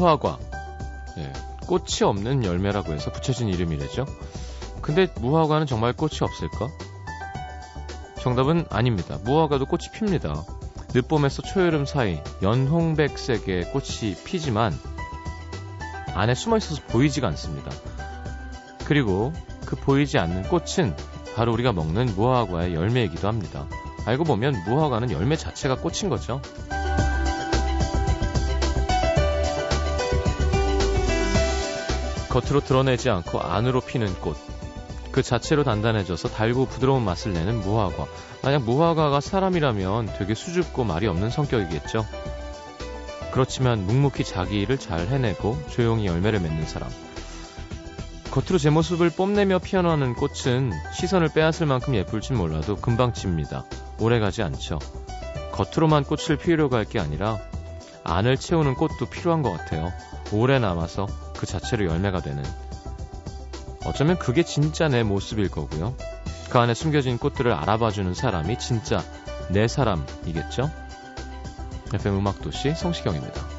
무화과. 예, 꽃이 없는 열매라고 해서 붙여진 이름이래죠. 근데 무화과는 정말 꽃이 없을까? 정답은 아닙니다. 무화과도 꽃이 핍니다. 늦봄에서 초여름 사이 연홍백색의 꽃이 피지만 안에 숨어 있어서 보이지가 않습니다. 그리고 그 보이지 않는 꽃은 바로 우리가 먹는 무화과의 열매이기도 합니다. 알고 보면 무화과는 열매 자체가 꽃인 거죠. 겉으로 드러내지 않고 안으로 피는 꽃. 그 자체로 단단해져서 달고 부드러운 맛을 내는 무화과. 만약 무화과가 사람이라면 되게 수줍고 말이 없는 성격이겠죠. 그렇지만 묵묵히 자기 일을 잘 해내고 조용히 열매를 맺는 사람. 겉으로 제 모습을 뽐내며 피어나는 꽃은 시선을 빼앗을 만큼 예쁠진 몰라도 금방 칩니다. 오래가지 않죠. 겉으로만 꽃을 피우려고 할 게 아니라 안을 채우는 꽃도 필요한 것 같아요. 오래 남아서 그 자체로 열매가 되는. 어쩌면 그게 진짜 내 모습일 거고요. 그 안에 숨겨진 꽃들을 알아봐주는 사람이 진짜 내 사람이겠죠? FM 음악도시 성시경입니다.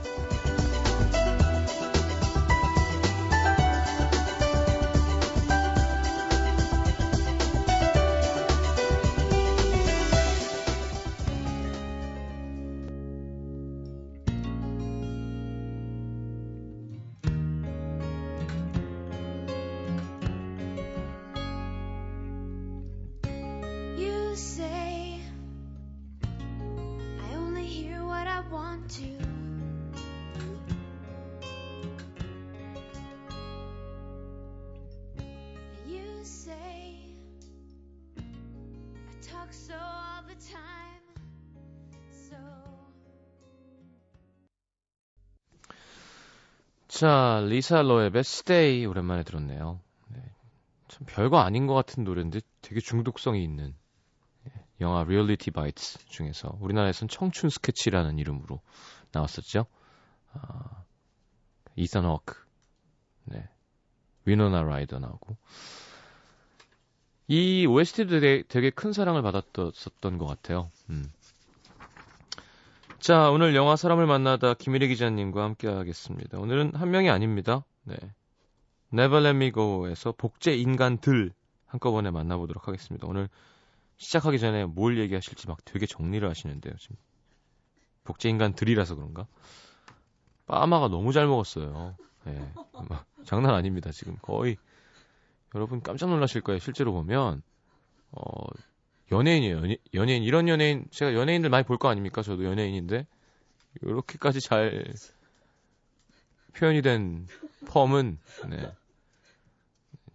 리사 로앱의 Stay 오랜만에 들었네요. 네, 참 별거 아닌 것 같은 노래인데 되게 중독성이 있는 네, 영화 Reality Bites 중에서 우리나라에선 청춘 스케치라는 이름으로 나왔었죠. 아, 이산 허크, 네, 위노나 라이더 나오고 이 OST도 되게, 되게 큰 사랑을 받았었던 것 같아요. 음. 자, 오늘 영화 사람을 만나다 김일희 기자님과 함께 하겠습니다. 오늘은 한 명이 아닙니다. 네. Never Let Me Go에서 복제 인간들 한꺼번에 만나보도록 하겠습니다. 오늘 시작하기 전에 뭘 얘기하실지 막 되게 정리를 하시는데요. 지금 복제 인간들이라서 그런가? 빠마가 너무 잘 먹었어요. 네. 막 장난 아닙니다. 지금 거의 여러분 깜짝 놀라실 거예요. 실제로 보면 어 연예인이에요. 연예, 연예 인 이런 연예인 제가 연예인들 많이 볼 거 아닙니까? 저도 연예인인데 이렇게까지 잘 표현이 된 펌은 네.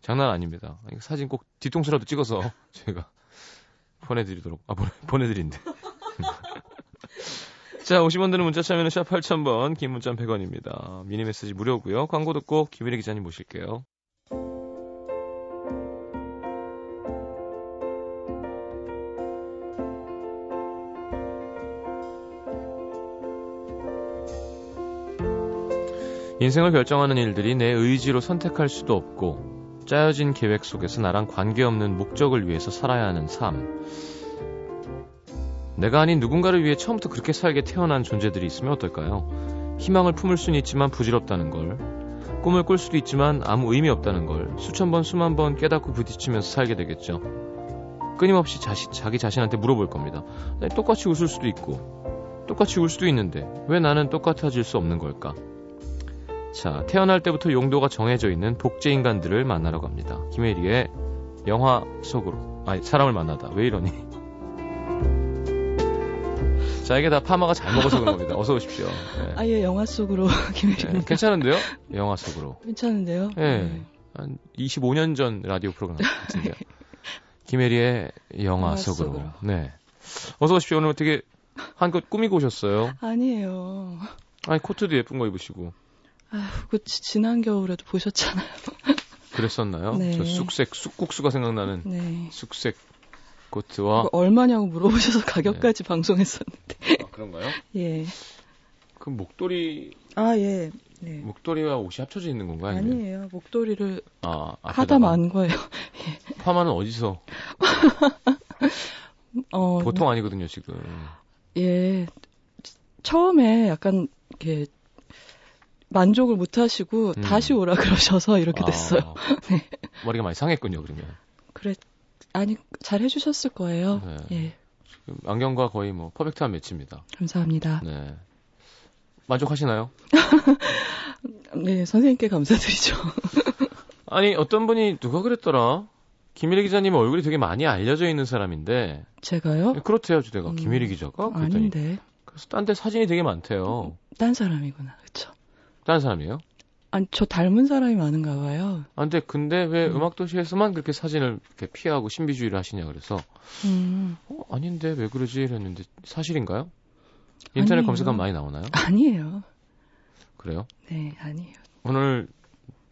장난 아닙니다. 사진 꼭 뒤통수라도 찍어서 제가 보내드리도록 아 보내, 보내드린대. 자, 50원 드는 문자 참여는 샵 8000번, 긴 문자 100원입니다. 미니 메시지 무료고요. 광고 듣고 김일희 기자님 모실게요. 인생을 결정하는 일들이 내 의지로 선택할 수도 없고 짜여진 계획 속에서 나랑 관계없는 목적을 위해서 살아야 하는 삶. 내가 아닌 누군가를 위해 처음부터 그렇게 살게 태어난 존재들이 있으면 어떨까요? 희망을 품을 수는 있지만 부질없다는 걸. 꿈을 꿀 수도 있지만 아무 의미 없다는 걸 수천 번 수만 번 깨닫고 부딪히면서 살게 되겠죠. 끊임없이 자시, 자기 자신한테 물어볼 겁니다. 똑같이 웃을 수도 있고 똑같이 울 수도 있는데 왜 나는 똑같아질 수 없는 걸까? 자, 태어날 때부터 용도가 정해져 있는 복제 인간들을 만나러 갑니다. 김혜리의 영화 속으로. 아니, 사람을 만나다. 왜 이러니? 자, 이게 다 파마가 잘 먹어서 그런 겁니다. 어서 오십시오. 네. 아, 예, 영화 속으로 김혜리입니다. 네, 괜찮은데요? 영화 속으로. 괜찮은데요? 네. 네. 한 25년 전 라디오 프로그램 같은데요. 김혜리의 영화, 영화 속으로. 속으로. 네. 어서 오십시오. 오늘 어떻게 한껏 꾸미고 오셨어요? 아니에요. 아니, 코트도 예쁜 거 입으시고. 아휴, 그 지난 겨울에도 보셨잖아요. 그랬었나요? 네. 저 쑥색 쑥국수가 생각나는 네. 쑥색 코트와 얼마냐고 물어보셔서 가격까지 네. 방송했었는데. 아, 그런가요? 예. 그 목도리 아 예. 네. 목도리와 옷이 합쳐져 있는 건가요? 아니면? 아니에요. 목도리를 아, 하다 만 거예요. 예. 파마는 어디서? 어, 보통 아니거든요, 지금. 예. 처음에 약간 이렇게 만족을 못 하시고 음. 다시 오라 그러셔서 이렇게 아, 됐어요. 네. 머리가 많이 상했군요, 그러면. 그래. 아니, 잘 해주셨을 거예요. 네. 예. 안경과 거의 뭐 퍼펙트한 매치입니다. 감사합니다. 네. 만족하시나요? 네, 선생님께 감사드리죠. 아니, 어떤 분이 누가 그랬더라? 김일희 기자님 얼굴이 되게 많이 알려져 있는 사람인데. 제가요? 네, 그렇대요, 주대가. 음, 김일희 기자가. 그랬더니. 아닌데. 그래서 딴 데 사진이 되게 많대요. 딴 사람이구나, 그쵸? 딴 사람이에요? 아니, 저 닮은 사람이 많은가 봐요. 아, 근데, 근데 왜 음. 악도시에서만 그렇게 사진을 이렇게 피하고 신비주의를 하시냐 그래서. 음. 어, 아닌데, 왜 그러지? 이랬는데, 사실인가요? 인터넷 아니에요. 검색하면 많이 나오나요? 아니에요. 그래요? 네, 아니에요. 오늘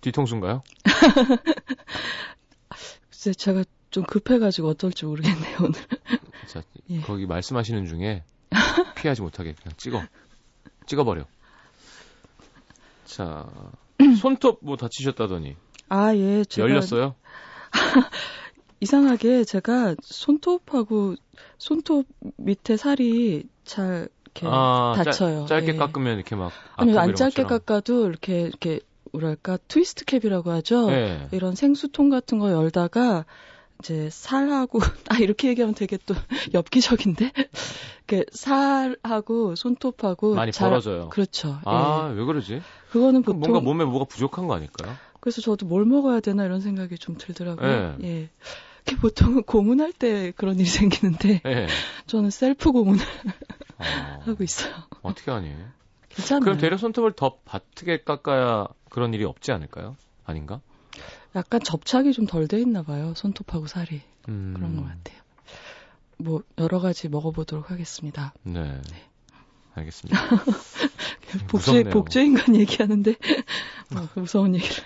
뒤통수인가요? 글쎄, 제가 좀 급해가지고 어떨지 모르겠네요, 오늘. 자, 예. 거기 말씀하시는 중에 피하지 못하게 그냥 찍어. 찍어버려. 자, 손톱 뭐 다치셨다더니. 아, 예. 제가... 열렸어요? 이상하게 제가 손톱하고 손톱 밑에 살이 잘 이렇게 아, 다쳐요. 짧, 게 예. 깎으면 이렇게 막 아니 안 짧게 것처럼. 깎아도 이렇게 이렇게 뭐랄까 트위스트 캡이라고 하죠. 예. 이런 생수통 같은 거 열다가 이제 살하고 아 이렇게 얘기하면 되게 또 엽기적인데 그 살하고 손톱하고 많이 잘, 벌어져요. 그렇죠. 아왜 예. 그러지? 그거는 보통 뭔가 몸에 뭐가 부족한 거 아닐까요? 그래서 저도 뭘 먹어야 되나 이런 생각이 좀 들더라고요. 예. 예. 보통은 고문할 때 그런 일이 생기는데 예. 저는 셀프 고문을 어... 하고 있어요. 어떻게 하니? 괜찮아요. 그럼 대려 손톱을 더 바트게 깎아야 그런 일이 없지 않을까요? 아닌가? 약간 접착이 좀 덜 돼 있나 봐요. 손톱하고 살이. 음... 그런 것 같아요. 뭐 여러 가지 먹어보도록 하겠습니다. 네. 네. 알겠습니다. 복제 복제인간 얘기하는데 어, 무서운 얘기를.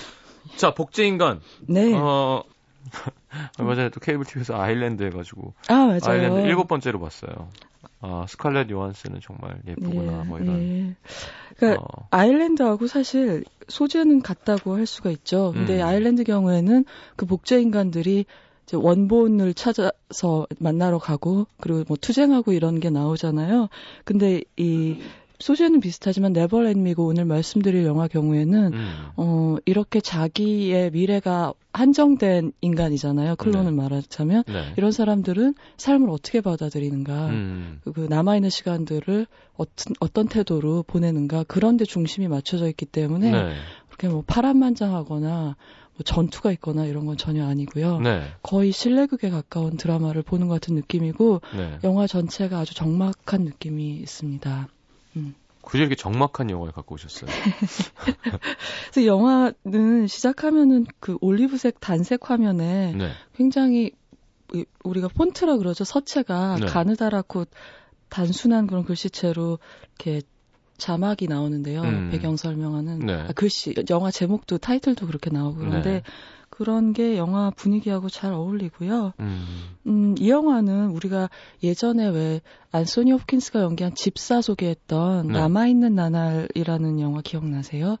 자 복제인간. 네. 어 얼마 전에 또 케이블 TV에서 아일랜드 해가지고 아 맞아요. 아일랜드 일곱 번째로 봤어요. 아 스칼렛 요한스는 정말 예쁘구나 네, 뭐 이런. 네. 그러니까 어. 아일랜드하고 사실 소재는 같다고 할 수가 있죠. 근데 음. 아일랜드 경우에는 그 복제 인간들이 이제 원본을 찾아서 만나러 가고 그리고 뭐 투쟁하고 이런 게 나오잖아요. 근데 이 소재는 비슷하지만 네버 앤미고 오늘 말씀드릴 영화 경우에는 음. 어 이렇게 자기의 미래가 한정된 인간이잖아요. 클론을 네. 말하자면 네. 이런 사람들은 삶을 어떻게 받아들이는가, 음. 그 남아 있는 시간들을 어떤 어떤 태도로 보내는가 그런 데 중심이 맞춰져 있기 때문에 네. 그렇게 뭐 파란만장하거나 뭐 전투가 있거나 이런 건 전혀 아니고요. 네. 거의 실내극에 가까운 드라마를 보는 것 같은 느낌이고 네. 영화 전체가 아주 적막한 느낌이 있습니다. 음. 굳이 이렇게 적막한 영화를 갖고 오셨어요. 그래서 영화는 시작하면은 그 올리브색 단색 화면에 네. 굉장히 우리가 폰트라 그러죠. 서체가 네. 가느다랗고 단순한 그런 글씨체로 이렇게 자막이 나오는데요. 음. 배경 설명하는 네. 아, 글씨, 영화 제목도 타이틀도 그렇게 나오고 그런데 네. 그런 게 영화 분위기하고 잘 어울리고요. 음. 음, 이 영화는 우리가 예전에 왜 안소니 호킨스가 연기한 집사 소개했던 네. 남아있는 나날이라는 영화 기억나세요?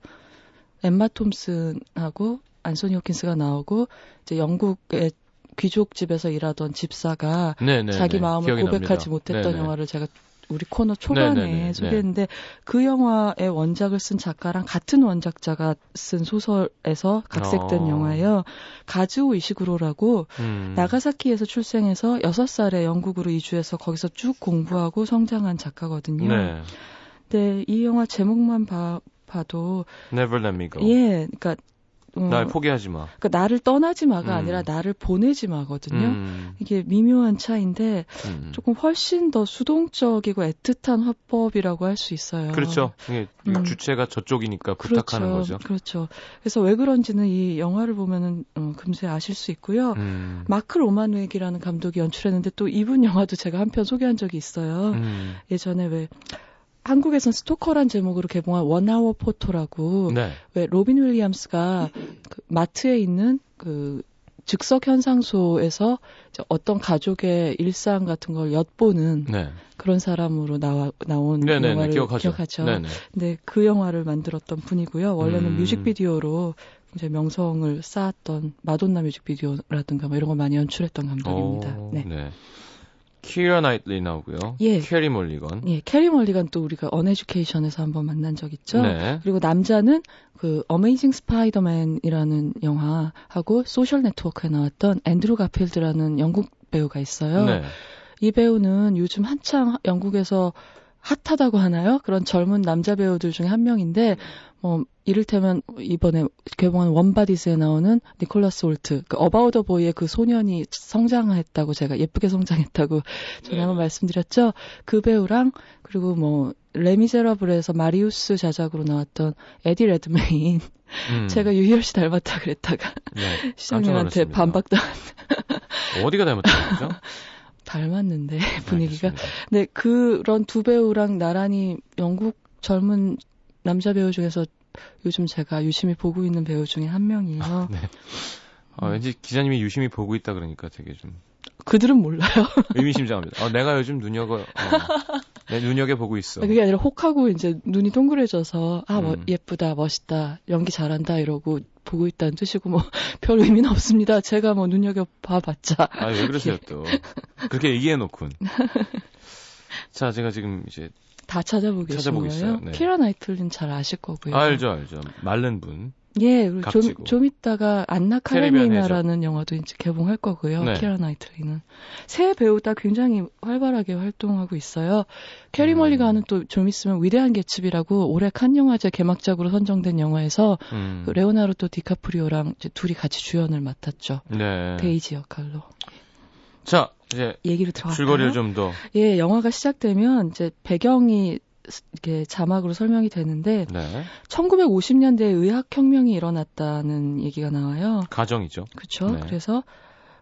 엠마 톰슨하고 안소니 호킨스가 나오고 이제 영국의 귀족 집에서 일하던 집사가 네네네. 네, 자기 네. 마음을 고백하지. 못했던 네네. 영화를 제가 우리 코너 초반에 네네네. 네, 네. 소개했는데 네. 그 영화의 원작을 쓴 작가랑 같은 원작자가 쓴 소설에서 각색된 어. 영화예요. 가즈오 이시구로라고 음. 나가사키에서 출생해서 6살에 영국으로 이주해서 거기서 쭉 공부하고 성장한 작가거든요. 네. 근데 이 영화 제목만 봐, 봐도 Never Let Me Go. 예, 그러니까 어, 날 포기하지 마. 그러니까 나를 떠나지 마가 음. 아니라 나를 보내지 마거든요. 음. 이게 미묘한 차인데 음. 조금 훨씬 더 수동적이고 애틋한 화법이라고 할 수 있어요. 그렇죠. 이게 음. 주체가 저쪽이니까 부탁하는 그렇죠. 거죠. 그렇죠. 그래서 왜 그런지는 이 영화를 보면은 어, 금세 아실 수 있고요. 음. 마크 로마누엑이라는 감독이 연출했는데 또 이분 영화도 제가 한 편 소개한 적이 있어요. 음. 예전에 왜 한국에선 스토커란 제목으로 개봉한 One Hour Photo라고 네. 왜 로빈 윌리엄스가 그 마트에 있는 그 즉석 현상소에서 어떤 가족의 일상 같은 걸 엿보는 네. 그런 사람으로 나와 나온 네네네, 영화를 기억하죠. 기억하죠. 네네. 근데 그 영화를 만들었던 분이고요. 원래는 음. 뮤직비디오로 이제 명성을 쌓았던 마돈나 뮤직비디오라든가 뭐 이런 걸 많이 연출했던 감독입니다. 오, 네. 네. 키라 나이틀리 나오고요. 예. 캐리 멀리건. 예, 캐리 멀리건 또 우리가 An Education에서 한번 만난 적 있죠. 네. 그리고 남자는 그 Amazing Spider-Man이라는 영화하고 Social Network에 나왔던 앤드루 가필드라는 영국 배우가 있어요. 네. 이 배우는 요즘 한창 영국에서 핫하다고 하나요? 그런 젊은 남자 배우들 중에 한 명인데 뭐 이를테면 이번에 개봉한 Warm Bodies에 나오는 니콜라스 홀트, 그 About a Boy의 그 소년이 성장했다고 제가 예쁘게 성장했다고 전에 한번 말씀드렸죠. 그 배우랑 그리고 뭐 레미제라블에서 마리우스 자작으로 나왔던 에디 레드메인 음. 제가 유희열 씨 닮았다 그랬다가 네, 시장님한테 반박당한 어디가 닮았다는 거죠? 닮았는데 분위기가. 네 그런 두 배우랑 나란히 영국 젊은 남자 배우 중에서 요즘 제가 유심히 보고 있는 배우 중에 한 명이에요. 아, 네. 아, 왠지 기자님이 유심히 보고 있다 그러니까 되게 좀 그들은 몰라요. 의미심장합니다. 아, 내가 요즘 눈여겨, 어, 내 눈여겨 보고 있어. 그게 아니라 혹하고 이제 눈이 동그래져서 아, 뭐, 음. 예쁘다, 멋있다, 연기 잘한다 이러고 보고 있다는 뜻이고 뭐 별 의미는 없습니다. 제가 뭐 눈여겨 봐봤자. 아, 왜 그러세요 또? 그렇게 얘기해 놓군. 자, 제가 지금 이제 다 찾아보고 계신 거예요? 네. 키라 나이틀린 잘 아실 거고요. 알죠, 알죠. 마른 분. 예, 그리고 좀, 좀 이따가 안나 카레니나라는 영화도 이제 개봉할 거고요. 네. 키라 나이틀리는 세 배우 다 굉장히 활발하게 활동하고 있어요. 캐리 음. 멀리건은 또 좀 있으면 위대한 개츠비라고 올해 칸 영화제 개막작으로 선정된 영화에서 음. 그 레오나르도 디카프리오랑 이제 둘이 같이 주연을 맡았죠. 네. 데이지 역할로. 자, 이제 얘기를 들어갈까요? 줄거리를 좀 더. 예, 영화가 시작되면 이제 배경이 이렇게 자막으로 설명이 되는데 네. 1950년대에 의학 혁명이 일어났다는 얘기가 나와요. 가정이죠. 그렇죠. 네. 그래서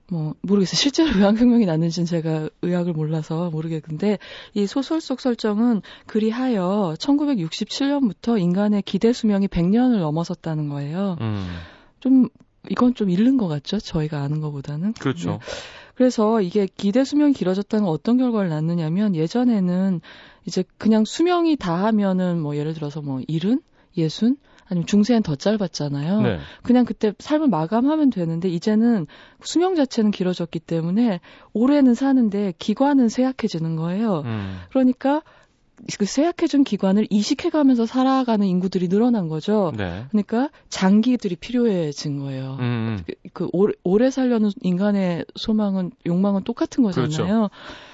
뭐 모르겠어요. 실제로 의학 혁명이 났는지는 제가 의학을 몰라서 모르겠는데 이 소설 속 설정은 그리하여 1967년부터 인간의 기대 수명이 100년을 넘어섰다는 거예요. 음. 좀 이건 좀 잃는 것 같죠? 저희가 아는 것보다는. 그렇죠. 네. 그래서 이게 기대 수명이 길어졌다는 건 어떤 결과를 낳느냐면 예전에는 이제 그냥 수명이 다 하면은 뭐 예를 들어서 뭐 일흔, 예순 아니면 중세엔 더 짧았잖아요. 네. 그냥 그때 삶을 마감하면 되는데 이제는 수명 자체는 길어졌기 때문에 올해는 사는데 기관은 쇠약해지는 거예요. 음. 그러니까 그 쇠약해진 기관을 이식해가면서 살아가는 인구들이 늘어난 거죠. 네. 그러니까 장기들이 필요해진 거예요. 음. 음. 그, 그 오래, 오래 살려는 인간의 소망은 욕망은 똑같은 거잖아요. 그렇죠.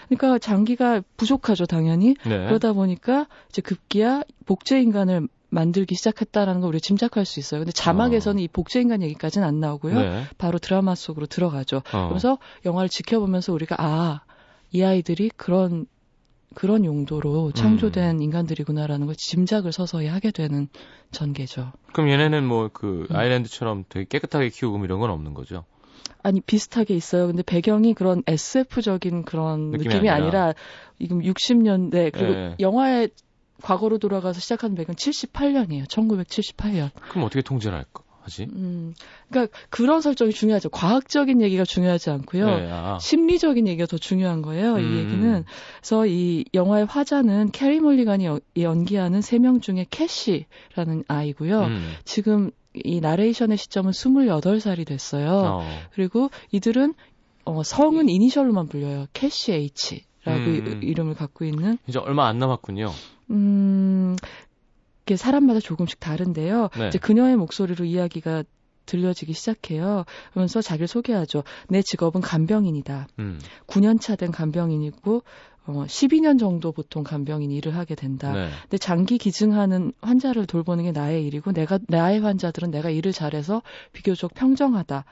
그러니까 장기가 부족하죠, 당연히. 네. 그러다 보니까 이제 급기야 복제 인간을 만들기 시작했다라는 걸 우리가 짐작할 수 있어요. 근데 자막에서는 어. 이 복제 인간 얘기까지는 안 나오고요. 네. 바로 드라마 속으로 들어가죠. 어. 그러면서 영화를 지켜보면서 우리가 아, 이 아이들이 그런 그런 용도로 창조된 음. 인간들이구나라는 걸 짐작을 서서히 하게 되는 전개죠. 그럼 얘네는 뭐 그 아일랜드처럼 되게 깨끗하게 키우고 뭐 이런 건 없는 거죠? 아니 비슷하게 있어요. 근데 배경이 그런 SF적인 그런 느낌이, 느낌이 아니라. 아니라 지금 60년대 그리고 네. 영화의 과거로 돌아가서 시작한 배경 78년이에요. 1978년. 그럼 어떻게 통제를 할까? 하지? 음, 그러니까 그런 설정이 중요하죠. 과학적인 얘기가 중요하지 않고요. 네, 아. 심리적인 얘기가 더 중요한 거예요. 음. 이 얘기는. 그래서 이 영화의 화자는 캐리 멀리건이 연기하는 세 명 중에 캐시라는 아이고요. 음. 지금 이 나레이션의 시점은 28살이 됐어요. 어. 그리고 이들은 어, 성은 이니셜로만 불려요. 캐시 H라고 음. 이름을 갖고 있는. 이제 얼마 안 남았군요. 음, 이게 사람마다 조금씩 다른데요. 네. 이제 그녀의 목소리로 이야기가 들려지기 시작해요. 그러면서 자기를 소개하죠. 내 직업은 간병인이다. 음. 9년 차 된 간병인이고 어, 12년 정도 보통 간병인 일을 하게 된다. 네. 근데 장기 기증하는 환자를 돌보는 게 나의 일이고 내가 나의 환자들은 내가 일을 잘해서 비교적 평정하다.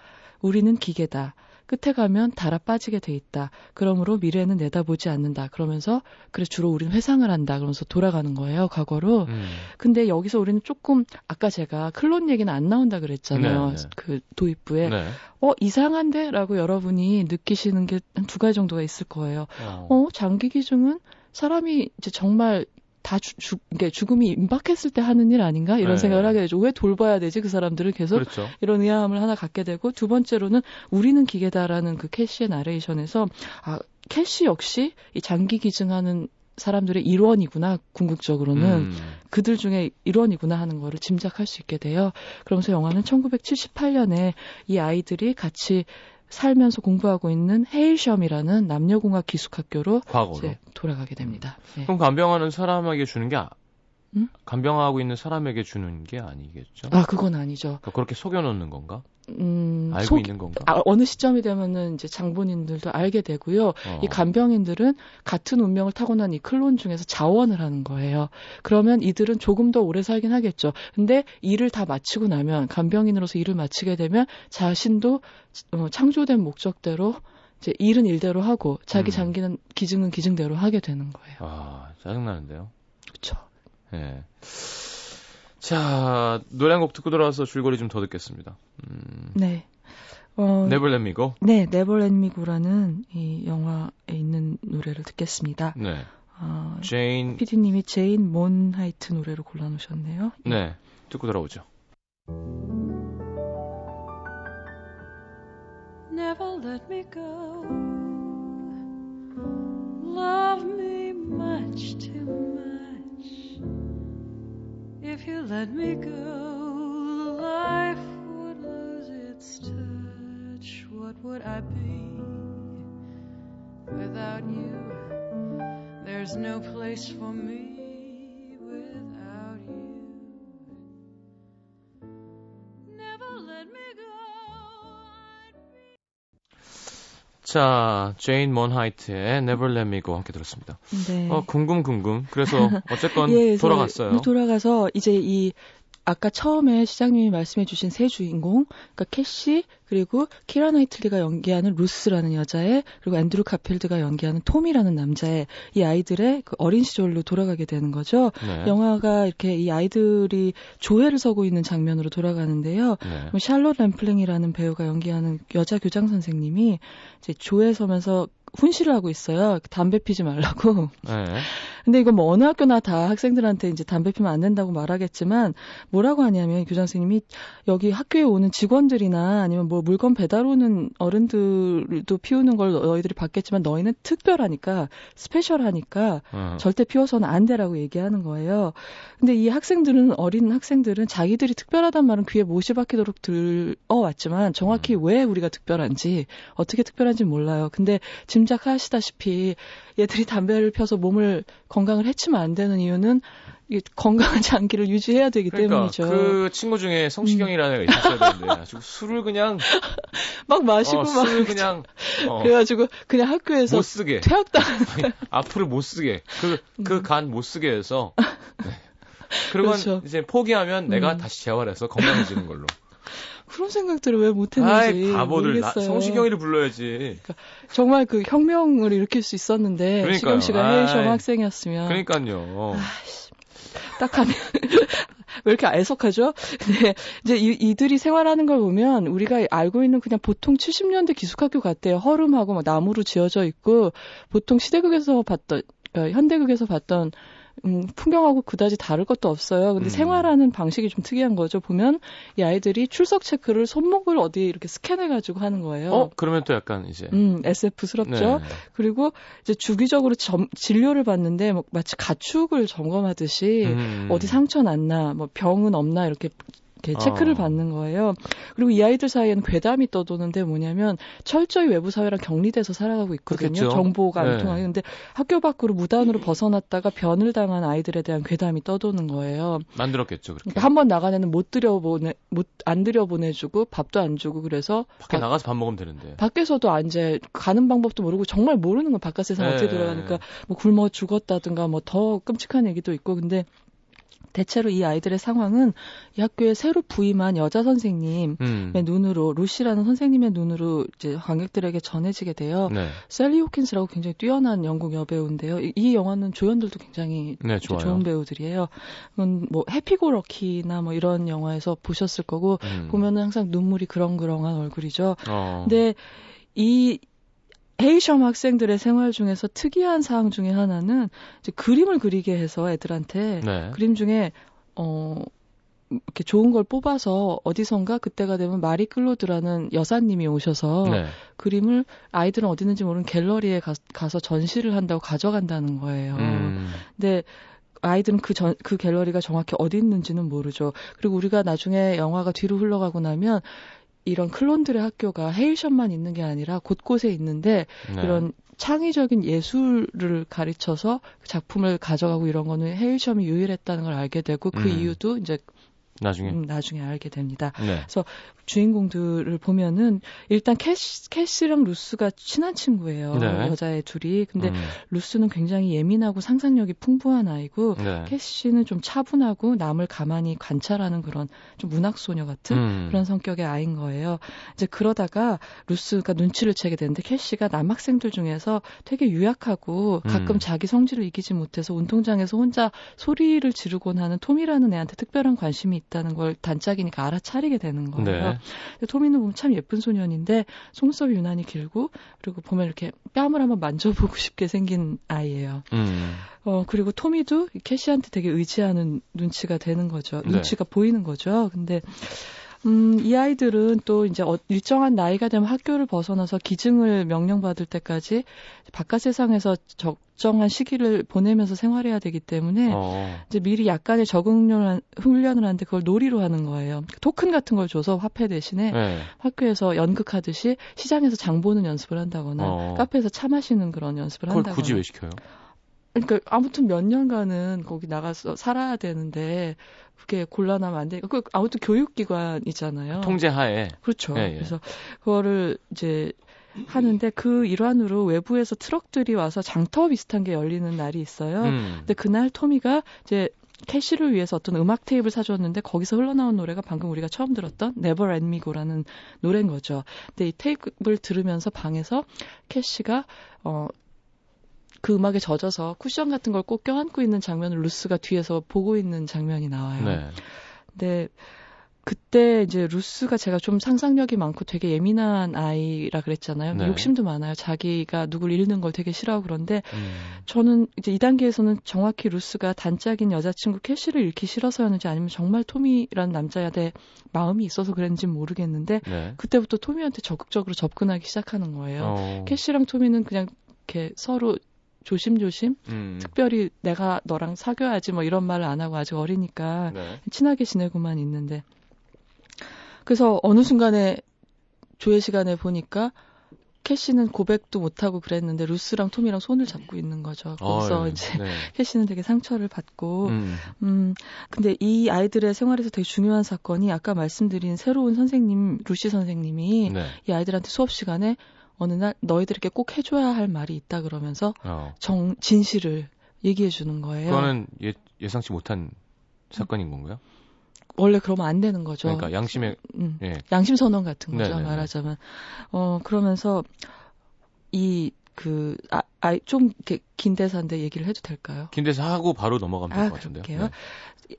우리는 기계다. 끝에 가면 달아 빠지게 돼 있다. 그러므로 미래는 내다보지 않는다. 그러면서 그래 주로 우리는 회상을 한다. 그러면서 돌아가는 거예요. 과거로. 음. 근데 여기서 우리는 조금 아까 제가 클론 얘기는 안 나온다 그랬잖아요. 네, 네. 그 도입부에 네. 어 이상한데라고 여러분이 느끼시는 게 한 두 가지 정도가 있을 거예요. 어, 어 장기 기증은 사람이 이제 정말 다 주, 주, 이게 죽음이 임박했을 때 하는 일 아닌가 이런 네. 생각을 하게 되죠. 왜 돌봐야 되지 그 사람들을 계속 그렇죠. 이런 의아함을 하나 갖게 되고 두 번째로는 우리는 기계다라는 그 캐시의 나레이션에서 아 캐시 역시 이 장기 기증하는 사람들의 일원이구나 궁극적으로는 음. 그들 중에 일원이구나 하는 거를 짐작할 수 있게 돼요. 그러면서 영화는 1978년에 이 아이들이 같이 살면서 공부하고 있는 헤일섬이라는 남녀공학 기숙학교로 과거로 돌아가게 됩니다. 네. 그럼 간병하는 사람에게 주는 게 아, 음? 간병하고 있는 사람에게 주는 게 아니겠죠? 아, 그건 아니죠. 그러니까 그렇게 속여놓는 건가? 음, 알고 속, 있는 건가? 아, 어느 시점이 되면은 이제 장본인들도 알게 되고요. 어. 이 간병인들은 같은 운명을 타고난 이 클론 중에서 자원을 하는 거예요. 그러면 이들은 조금 더 오래 살긴 하겠죠. 근데 일을 다 마치고 나면 간병인으로서 일을 마치게 되면 자신도 어, 창조된 목적대로 이제 일은 일대로 하고 자기 음. 장기는 기증은 기증대로 하게 되는 거예요. 아 짜증 나는데요. 그렇죠. 예. 네. 자, 노래 한 곡 듣고 돌아와서 줄거리 좀 더 듣겠습니다. 음. 네. 어, Never Let Me Go? 네, Never Let Me Go라는 이 영화에 있는 노래를 듣겠습니다. 네. 어, 제인 PD님이 제인 모나이트 노래로 골라놓으셨네요. 네, 듣고 돌아오죠. Never let me go. Love me much too much. If you let me go, life would lose its touch. What would I be without you? There's no place for me 자, 제인 먼하이트의 Never Let Me Go 함께 들었습니다. 네. 어, 궁금 궁금. 그래서 어쨌건 예, 돌아갔어요. 돌아가서 이제 이 아까 처음에 시장님이 말씀해주신 세 주인공, 그러니까 캐시 그리고 키라 나이틀리가 연기하는 루스라는 여자애 그리고 앤드루 가필드가 연기하는 토미라는 남자애 이 아이들의 그 어린 시절로 돌아가게 되는 거죠. 네. 영화가 이렇게 이 아이들이 조회를 서고 있는 장면으로 돌아가는데요. 네. 뭐 샬롯 램플링이라는 배우가 연기하는 여자 교장 선생님이 이제 조회 서면서 훈시를 하고 있어요. 담배 피지 말라고. 네. 근데 이거 뭐 어느 학교나 다 학생들한테 이제 담배 피면 안 된다고 말하겠지만 뭐라고 하냐면 교장 선생님이 여기 학교에 오는 직원들이나 아니면 뭐 물건 배달 오는 어른들도 피우는 걸 너희들이 봤겠지만 너희는 특별하니까 스페셜하니까 어. 절대 피워서는 안 되라고 얘기하는 거예요. 근데 이 학생들은 어린 학생들은 자기들이 특별하단 말은 귀에 못이 박히도록 들어왔지만 정확히 음. 왜 우리가 특별한지 어떻게 특별한지 몰라요. 근데 짐작하시다시피 얘들이 담배를 펴서 몸을 건강을 해치면 안 되는 이유는 이 건강한 장기를 유지해야 되기 그러니까 때문이죠. 그 친구 중에 성시경이라는 애가 있었어야 되는데 아주 술을 그냥 막 마시고 어, 막 술을 그냥 어, 그래가지고 그냥 학교에서 못 쓰게 퇴학당 앞으로 못 쓰게 그 그 간못 쓰게 해서 네. 그리고 그렇죠. 이제 포기하면 음. 내가 다시 재활해서 건강해지는 걸로. 그런 생각들을 왜 못했는지 아이, 바보들 나, 성시경이를 불러야지. 그러니까 정말 그 혁명을 일으킬 수 있었는데 그러니까요. 시경 씨가 해외시험 학생이었으면. 그러니까요. 아이씨, 딱 하면 왜 이렇게 애석하죠? 네. 이제 이, 이들이 생활하는 걸 보면 우리가 알고 있는 그냥 보통 70년대 기숙학교 같대요. 허름하고 막 나무로 지어져 있고 보통 시대극에서 봤던 그러니까 현대극에서 봤던 음, 풍경하고 그다지 다를 것도 없어요. 근데 음. 생활하는 방식이 좀 특이한 거죠. 보면 이 아이들이 출석 체크를 손목을 어디에 이렇게 스캔해 가지고 하는 거예요. 어, 그러면 또 약간 이제. 음, SF스럽죠. 네. 그리고 이제 주기적으로 점, 진료를 받는데 뭐 마치 가축을 점검하듯이 음. 어디 상처 났나, 뭐 병은 없나 이렇게 이렇게 체크를 어. 받는 거예요. 그리고 이 아이들 사이에는 괴담이 떠도는데 뭐냐면 철저히 외부 사회랑 격리돼서 살아가고 있거든요. 그렇겠죠. 정보가 안 네. 통하게. 근데 학교 밖으로 무단으로 벗어났다가 변을 당한 아이들에 대한 괴담이 떠도는 거예요. 만들었겠죠. 그렇게. 그러니까 한번 나간 애는 못 들여보내 못 안 들여보내주고 밥도 안 주고 그래서 밖에 바, 나가서 밥 먹으면 되는데. 밖에서도 안 이제 가는 방법도 모르고 정말 모르는 거 바깥 세상 네. 어떻게 돌아가니까 뭐 굶어 죽었다든가 뭐 더 끔찍한 얘기도 있고 근데 대체로 이 아이들의 상황은 이 학교에 새로 부임한 여자 선생님의 음. 눈으로 루시라는 선생님의 눈으로 이제 관객들에게 전해지게 돼요. 네. 셀리 호킨스라고 굉장히 뛰어난 영국 여배우인데요. 이, 이 영화는 조연들도 굉장히 네, 좋은 배우들이에요. 뭐 해피고 럭키나 뭐 이런 영화에서 보셨을 거고 음. 보면은 항상 눈물이 그렁그렁한 얼굴이죠. 어. 근데 이 헤이셔 학생들의 생활 중에서 특이한 사항 중에 하나는 이제 그림을 그리게 해서 애들한테 네. 그림 중에 어 이렇게 좋은 걸 뽑아서 어디선가 그때가 되면 마리 클로드라는 여사님이 오셔서 네. 그림을 아이들은 어디 있는지 모르는 갤러리에 가, 서 전시를 한다고 가져간다는 거예요. 음. 근데 아이들은 그 전, 그 갤러리가 정확히 어디 있는지는 모르죠. 그리고 우리가 나중에 영화가 뒤로 흘러가고 나면 이런 클론들의 학교가 헤일셤만 있는 게 아니라 곳곳에 있는데 네. 이런 창의적인 예술을 가르쳐서 작품을 가져가고 이런 거는 헤일셤이 유일했다는 걸 알게 되고 그 음. 이유도 이제 나중에 음, 나중에 알게 됩니다. 네. 그래서 주인공들을 보면은 일단 캐시, 캐시랑 루스가 친한 친구예요. 네. 여자애 둘이. 근데 음. 루스는 굉장히 예민하고 상상력이 풍부한 아이고 네. 캐시는 좀 차분하고 남을 가만히 관찰하는 그런 좀 문학 소녀 같은 음. 그런 성격의 아이인 거예요. 이제 그러다가 루스가 눈치를 채게 되는데 캐시가 남학생들 중에서 되게 유약하고 가끔 음. 자기 성질을 이기지 못해서 운동장에서 혼자 소리를 지르곤 하는 톰이라는 애한테 특별한 관심이 있다는 걸 단짝이니까 알아차리게 되는 거예요. 네. 토미는 보면 참 예쁜 소년인데 속눈썹이 유난히 길고 그리고 보면 이렇게 뺨을 한번 만져보고 싶게 생긴 아이예요. 음. 어 그리고 토미도 캐시한테 되게 의지하는 눈치가 되는 거죠. 네. 눈치가 보이는 거죠. 근데 음, 이 아이들은 또 이제 어, 일정한 나이가 되면 학교를 벗어나서 기증을 명령받을 때까지 바깥 세상에서 적 정한 시기를 보내면서 생활해야 되기 때문에 어. 이제 미리 약간의 적응 훈련을 하는데 그걸 놀이로 하는 거예요. 토큰 같은 걸 줘서 화폐 대신에 네. 학교에서 연극하듯이 시장에서 장 보는 연습을 한다거나 어. 카페에서 차 마시는 그런 연습을 한다거나. 굳이 왜 시켜요? 그러니까 아무튼 몇 년간은 거기 나가서 살아야 되는데 그게 곤란하면 안 되니까 그 아무튼 교육기관이잖아요. 통제하에. 그렇죠. 예, 예. 그래서 그거를 이제 하는데 그 일환으로 외부에서 트럭들이 와서 장터 비슷한 게 열리는 날이 있어요. 음. 근데 그날 토미가 이제 캐시를 위해서 어떤 음악 테이프를 사줬는데 거기서 흘러나온 노래가 방금 우리가 처음 들었던 Never Let Me Go라는 노래인 거죠. 근데 이 테이프를 들으면서 방에서 캐시가 어 그 음악에 젖어서 쿠션 같은 걸 꼭 껴안고 있는 장면을 루스가 뒤에서 보고 있는 장면이 나와요. 네. 근데 그때 이제 루스가 제가 좀 상상력이 많고 되게 예민한 아이라 그랬잖아요. 네. 욕심도 많아요. 자기가 누굴 잃는 걸 되게 싫어하고 그런데 음. 저는 이제 이 단계에서는 정확히 루스가 단짝인 여자친구 캐시를 잃기 싫어서였는지 아니면 정말 토미라는 남자한테 마음이 있어서 그랬는지 모르겠는데 네. 그때부터 토미한테 적극적으로 접근하기 시작하는 거예요. 어. 캐시랑 토미는 그냥 이렇게 서로 조심조심 음. 특별히 내가 너랑 사귀어야지 뭐 이런 말을 안 하고 아직 어리니까 네. 친하게 지내고만 있는데 그래서 어느 순간에 조회 시간에 보니까 캐시는 고백도 못하고 그랬는데 루스랑 톰이랑 손을 잡고 있는 거죠. 그래서 어, 예. 이제 네. 캐시는 되게 상처를 받고 음. 음 근데 이 아이들의 생활에서 되게 중요한 사건이 아까 말씀드린 새로운 선생님 루시 선생님이 네. 이 아이들한테 수업 시간에 어느 날 너희들에게 꼭 해줘야 할 말이 있다 그러면서 어. 정 진실을 얘기해 주는 거예요. 그거는 예, 예상치 못한 사건인 건가요? 원래 그러면 안 되는 거죠. 그러니까 양심의 음, 예. 양심 선언 같은 거죠 네네네. 말하자면 어 그러면서 이 그, 아, 아, 좀, 이렇게, 긴 대사인데 얘기를 해도 될까요? 긴 대사 하고 바로 넘어가면 될것 아, 같은데요. 네.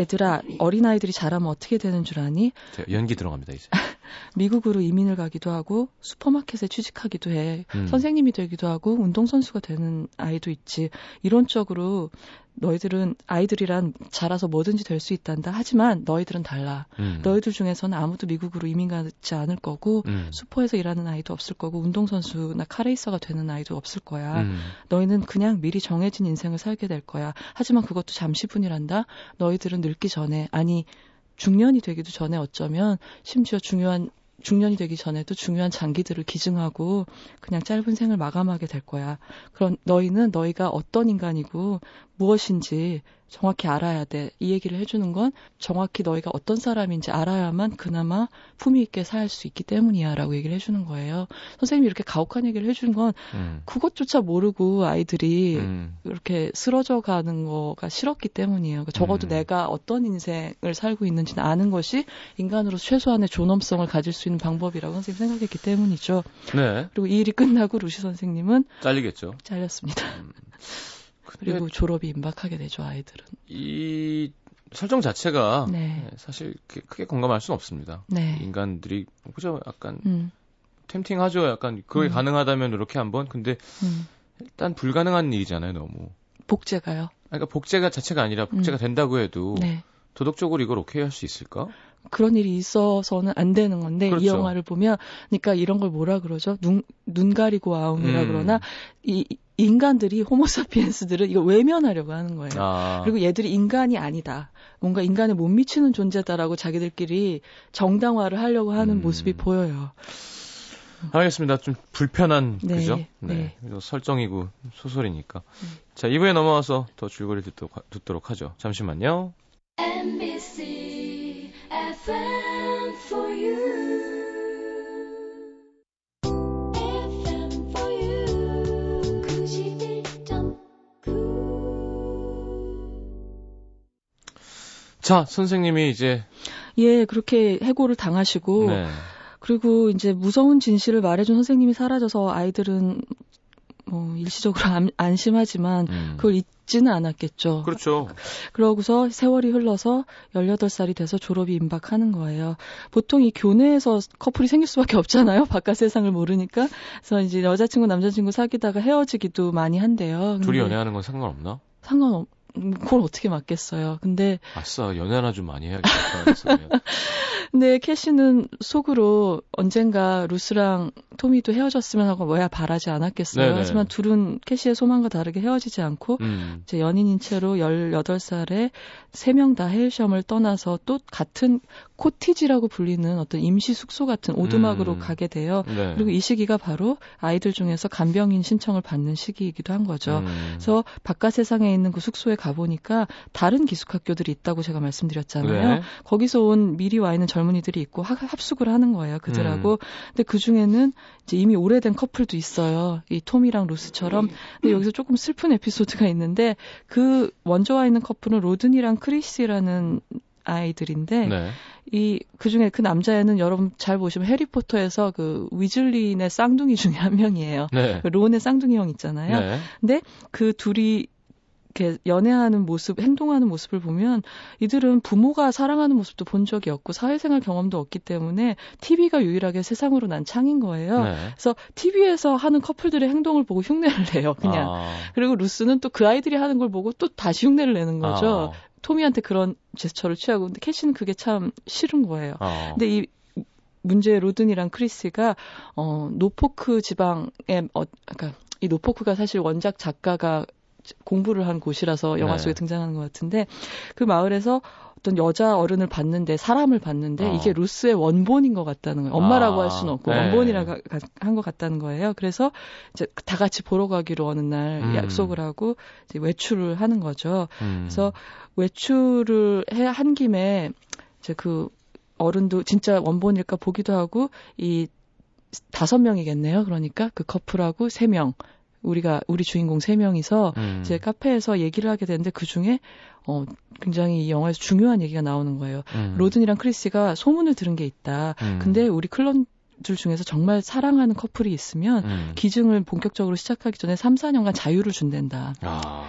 얘들아, 어린아이들이 자라면 어떻게 되는 줄 아니? 연기 들어갑니다, 이제. 미국으로 이민을 가기도 하고 슈퍼마켓에 취직하기도 해. 음. 선생님이 되기도 하고 운동선수가 되는 아이도 있지. 이론적으로 너희들은 아이들이란 자라서 뭐든지 될 수 있단다. 하지만 너희들은 달라. 음. 너희들 중에서는 아무도 미국으로 이민 가지 않을 거고 음. 슈퍼에서 일하는 아이도 없을 거고 운동선수나 카레이서가 되는 아이도 없을 거야. 음. 너희는 그냥 미리 정해진 인생을 살게 될 거야. 하지만 그것도 잠시뿐이란다. 너희들은 늙기 전에 아니 중년이 되기도 전에 어쩌면 심지어 중요한 중년이 되기 전에도 중요한 장기들을 기증하고 그냥 짧은 생을 마감하게 될 거야. 그럼 너희는 너희가 어떤 인간이고 무엇인지 정확히 알아야 돼. 이 얘기를 해주는 건 정확히 너희가 어떤 사람인지 알아야만 그나마 품위 있게 살 수 있기 때문이야. 라고 얘기를 해주는 거예요. 선생님이 이렇게 가혹한 얘기를 해주는 건 음. 그것조차 모르고 아이들이 음. 이렇게 쓰러져 가는 거가 싫었기 때문이에요. 그러니까 적어도 음. 내가 어떤 인생을 살고 있는지는 아는 것이 인간으로서 최소한의 존엄성을 가질 수 있는 방법이라고 선생님이 생각했기 때문이죠. 네. 그리고 이 일이 끝나고 루시 선생님은 잘리겠죠. 잘렸습니다. 음. 그리고 졸업이 임박하게 되죠 아이들은. 이 설정 자체가 네. 사실 크게 공감할 수는 없습니다. 네. 인간들이 그죠? 약간 음. 템팅하죠. 약간 그게 음. 가능하다면 이렇게 한번. 근데 음. 일단 불가능한 일이잖아요, 너무. 복제가요? 그러니까 복제가 자체가 아니라 복제가 음. 된다고 해도 네. 도덕적으로 이걸 오케이 할 수 있을까? 그런 일이 있어서는 안 되는 건데 그렇죠. 이 영화를 보면 그러니까 이런 걸 뭐라 그러죠? 눈, 눈 가리고 아웅이라 음. 그러나 이 인간들이 호모사피엔스들을 이거 외면하려고 하는 거예요. 아. 그리고 얘들이 인간이 아니다. 뭔가 인간에 못 미치는 존재다라고 자기들끼리 정당화를 하려고 하는 음. 모습이 보여요. 알겠습니다. 좀 불편한 네, 그죠? 네. 네. 설정이고 소설이니까. 네. 자, 2부에 넘어와서 더 줄거리 듣도록, 듣도록 하죠. 잠시만요. MBC. 자, 선생님이 이제 예, 그렇게 해고를 당하시고 네. 그리고 이제 무서운 진실을 말해준 선생님이 사라져서 아이들은 뭐 일시적으로 안, 안심하지만 음. 그걸 잊지는 않았겠죠. 그렇죠. 그러고서 세월이 흘러서 18살이 돼서 졸업이 임박하는 거예요. 보통 이 교내에서 커플이 생길 수밖에 없잖아요. 바깥 세상을 모르니까. 그래서 이제 여자친구, 남자친구 사귀다가 헤어지기도 많이 한대요. 둘이 연애하는 건 상관없나? 상관없, 그걸 어떻게 맞겠어요. 근데 아싸 연애나 좀 많이 해야겠다. 근데 캐시는 속으로 언젠가 루스랑 토미도 헤어졌으면 하고 뭐야 바라지 않았겠어요. 네네. 하지만 둘은 캐시의 소망과 다르게 헤어지지 않고 음. 이제 연인인 채로 18살에 세 명 다 해외 시험을 떠나서 또 같은 코티지라고 불리는 어떤 임시 숙소 같은 오두막으로 음. 가게 돼요. 네. 그리고 이 시기가 바로 아이들 중에서 간병인 신청을 받는 시기이기도 한 거죠. 음. 그래서 바깥 세상에 있는 그 숙소에 가보니까 다른 기숙학교들이 있다고 제가 말씀드렸잖아요. 네. 거기서 온 미리 와 있는 젊은이들이 있고 합숙을 하는 거예요. 그들하고. 음. 근데 그 중에는 이제 이미 오래된 커플도 있어요. 이 토미랑 루스처럼. 근데 여기서 조금 슬픈 에피소드가 있는데 그 먼저 와 있는 커플은 로드니랑 크리시라는 아이들인데 네. 이 그중에 그 남자애는 여러분 잘 보시면 해리포터에서 그 위즐리의 쌍둥이 중에 한 명이에요. 네. 그 론의 쌍둥이 형 있잖아요. 네. 근데 그 둘이 이렇게 연애하는 모습, 행동하는 모습을 보면 이들은 부모가 사랑하는 모습도 본 적이 없고 사회생활 경험도 없기 때문에 TV가 유일하게 세상으로 난 창인 거예요. 네. 그래서 TV에서 하는 커플들의 행동을 보고 흉내를 내요, 그냥. 아. 그리고 루스는 또 그 아이들이 하는 걸 보고 또 다시 흉내를 내는 거죠. 아. 토미한테 그런 제스처를 취하고 근데 캐시는 그게 참 싫은 거예요. 아. 근데 이 문제의 로드니랑 크리시가 어 노포크 지방에 어 그러니까 이 노포크가 사실 원작 작가가 공부를 한 곳이라서 영화 네. 속에 네. 등장하는 것 같은데 그 마을에서 어떤 여자 어른을 봤는데 사람을 봤는데 어. 이게 루스의 원본인 것 같다는 거예요. 엄마라고 아. 할 수는 없고 네. 원본이라고 한 것 같다는 거예요. 그래서 이제 다 같이 보러 가기로 어느 날 음. 약속을 하고 이제 외출을 하는 거죠. 음. 그래서 외출을 해 한 김에 이제 그 어른도 진짜 원본일까 보기도 하고 이 다섯 명이겠네요. 그러니까 그 커플하고 세 명. 우리가 우리 주인공 세 명이서 음. 이제 카페에서 얘기를 하게 되는데 그 중에 어 굉장히 이 영화에서 중요한 얘기가 나오는 거예요. 음. 로든이랑 크리스가 소문을 들은 게 있다. 음. 근데 우리 클론 들 중에서 정말 사랑하는 커플이 있으면 음. 기증을 본격적으로 시작하기 전에 3, 4년간 자유를 준댄다. 아.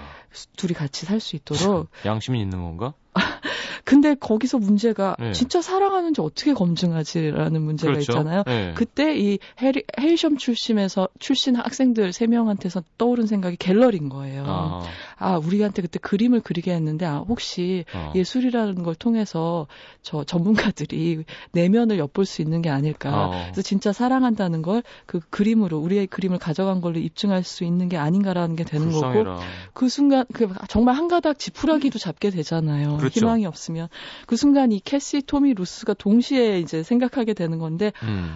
둘이 같이 살 수 있도록. 양심이 있는 건가? 근데 거기서 문제가 네. 진짜 사랑하는지 어떻게 검증하지라는 문제가 그렇죠. 있잖아요. 네. 그때 이 해리, 헤이션 출신에서 출신 학생들 세 명한테서 떠오른 생각이 갤러리인 거예요. 아. 아, 우리한테 그때 그림을 그리게 했는데 아, 혹시 아. 예술이라는 걸 통해서 저 전문가들이 내면을 엿볼 수 있는 게 아닐까. 아. 그래서 진짜 사랑한다는 걸 그 그림으로 우리의 그림을 가져간 걸로 입증할 수 있는 게 아닌가라는 게 되는 불쌍해라. 거고 그 순간 그 정말 한 가닥 지푸라기도 잡게 되잖아요. 그렇죠. 희망이 없으면 그 순간 이 캐시, 토미, 루스가 동시에 이제 생각하게 되는 건데 음.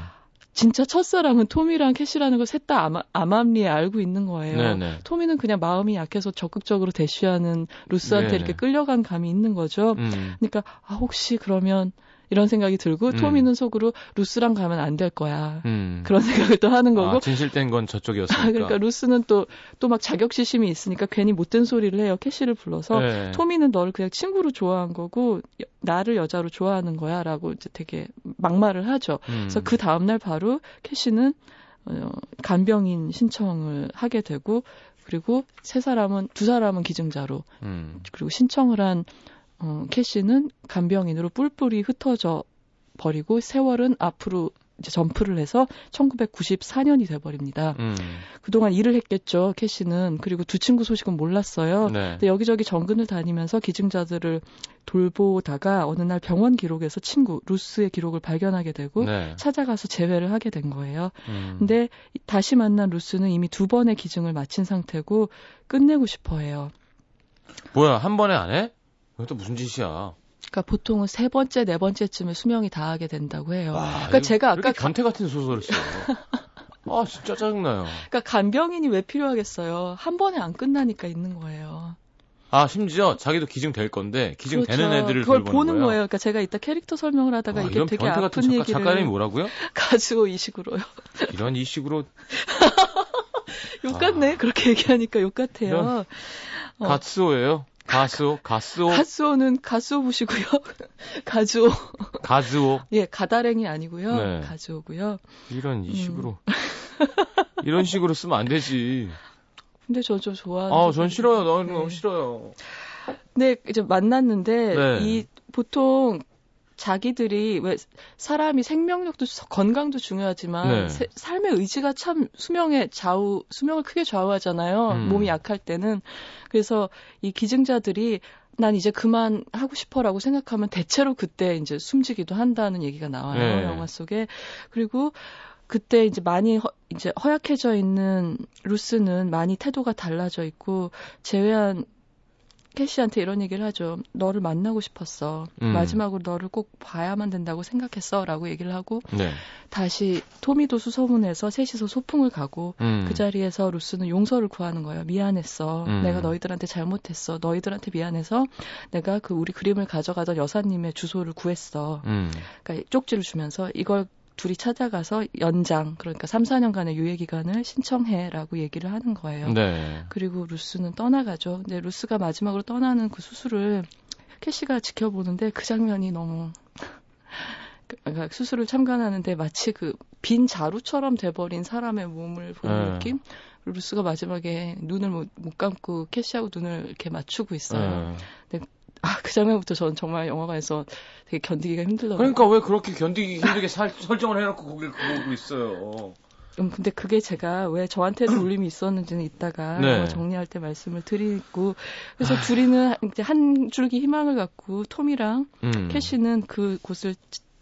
진짜 첫사랑은 토미랑 캐시라는 걸 셋다 암암리에 알고 있는 거예요. 네네. 토미는 그냥 마음이 약해서 적극적으로 대쉬하는 루스한테 네네. 이렇게 끌려간 감이 있는 거죠. 음. 그러니까 아 혹시 그러면 이런 생각이 들고 음. 토미는 속으로 루스랑 가면 안 될 거야. 음. 그런 생각을 또 하는 거고. 아, 진실된 건 저쪽이었으니까. 그러니까 루스는 또 또 막 자격지심이 있으니까 괜히 못된 소리를 해요. 캐시를 불러서 네. 토미는 너를 그냥 친구로 좋아한 거고 나를 여자로 좋아하는 거야라고 이제 되게 막말을 하죠. 음. 그래서 그 다음 날 바로 캐시는 어, 간병인 신청을 하게 되고 그리고 세 사람은 두 사람은 기증자로 음. 그리고 신청을 한 어, 캐시는 간병인으로 뿔뿔이 흩어져 버리고 세월은 앞으로 이제 점프를 해서 1994년이 돼버립니다. 음. 그동안 일을 했겠죠, 캐시는. 그리고 두 친구 소식은 몰랐어요. 네. 근데 여기저기 정근을 다니면서 기증자들을 돌보다가 어느 날 병원 기록에서 친구 루스의 기록을 발견하게 되고 네. 찾아가서 재회를 하게 된 거예요. 음. 근데 다시 만난 루스는 이미 두 번의 기증을 마친 상태고 끝내고 싶어 해요. 뭐야, 한 번에 안 해? 이것도 무슨 짓이야? 그러니까 보통은 세 번째, 네 번째쯤에 수명이 다하게 된다고 해요. 와, 그러니까 제가 아까 변태 같은 소설을 써요. 아, 진짜 짜증나요. 그러니까 간병인이 왜 필요하겠어요? 한 번에 안 끝나니까 있는 거예요. 아, 심지어 자기도 기증될 건데 기증되는 그렇죠. 애들을 그걸 보는 거예요. 거예요. 그러니까 제가 이따 캐릭터 설명을 하다가 아, 이게 되게 아픈 같은 작가, 얘기를 작가 이름이 뭐라고요? 가지고 이 식으로요. 이런 이 식으로 욕 같네. 아. 그렇게 얘기하니까 욕 같아요. 어. 가스오예요. 가스오, 가스오. 가스오는 가스오 보시고요. 가즈오. 가즈오. 예, 가다랭이 아니고요. 네. 가즈오고요. 이런 이 식으로. 음. 이런 식으로 쓰면 안 되지. 근데 저 좀 좋아하는. 아, 전 싫어요. 너무 네. 너무 싫어요. 네, 이제 만났는데 네. 이 보통 자기들이 왜 사람이 생명력도 건강도 중요하지만 네. 세, 삶의 의지가 참 수명의 좌우 수명을 크게 좌우하잖아요. 음. 몸이 약할 때는 그래서 이 기증자들이 난 이제 그만 하고 싶어라고 생각하면 대체로 그때 이제 숨지기도 한다는 얘기가 나와요 네. 영화 속에 그리고 그때 이제 많이 허, 이제 허약해져 있는 루스는 많이 태도가 달라져 있고 제외한 캐시한테 이런 얘기를 하죠. 너를 만나고 싶었어. 음. 마지막으로 너를 꼭 봐야만 된다고 생각했어. 라고 얘기를 하고, 네. 다시 토미도 수소문해서 셋이서 소풍을 가고, 음. 그 자리에서 루스는 용서를 구하는 거예요. 미안했어. 음. 내가 너희들한테 잘못했어. 너희들한테 미안해서 내가 그 우리 그림을 가져가던 여사님의 주소를 구했어. 음. 그러니까 쪽지를 주면서 이걸 둘이 찾아가서 연장 그러니까 3, 4년간의 유예 기간을 신청해라고 얘기를 하는 거예요. 네. 그리고 루스는 떠나가죠. 근데 루스가 마지막으로 떠나는 그 수술을 캐시가 지켜보는데 그 장면이 너무 그러니까 수술을 참관하는데 마치 그 빈 자루처럼 돼버린 사람의 몸을 보는 네. 느낌? 루스가 마지막에 눈을 못, 못 감고 캐시하고 눈을 이렇게 맞추고 있어요. 네. 근데 아, 그 장면부터 저는 정말 영화관에서 되게 견디기가 힘들더라고요. 그러니까 왜 그렇게 견디기 힘들게 살, 설정을 해놓고 거기를 보고 있어요. 음, 근데 그게 제가 왜 저한테도 울림이 있었는지는 이따가 네. 정리할 때 말씀을 드리고 그래서 아... 둘이는 이제 한 줄기 희망을 갖고 톰이랑 음. 캐시는 그 곳을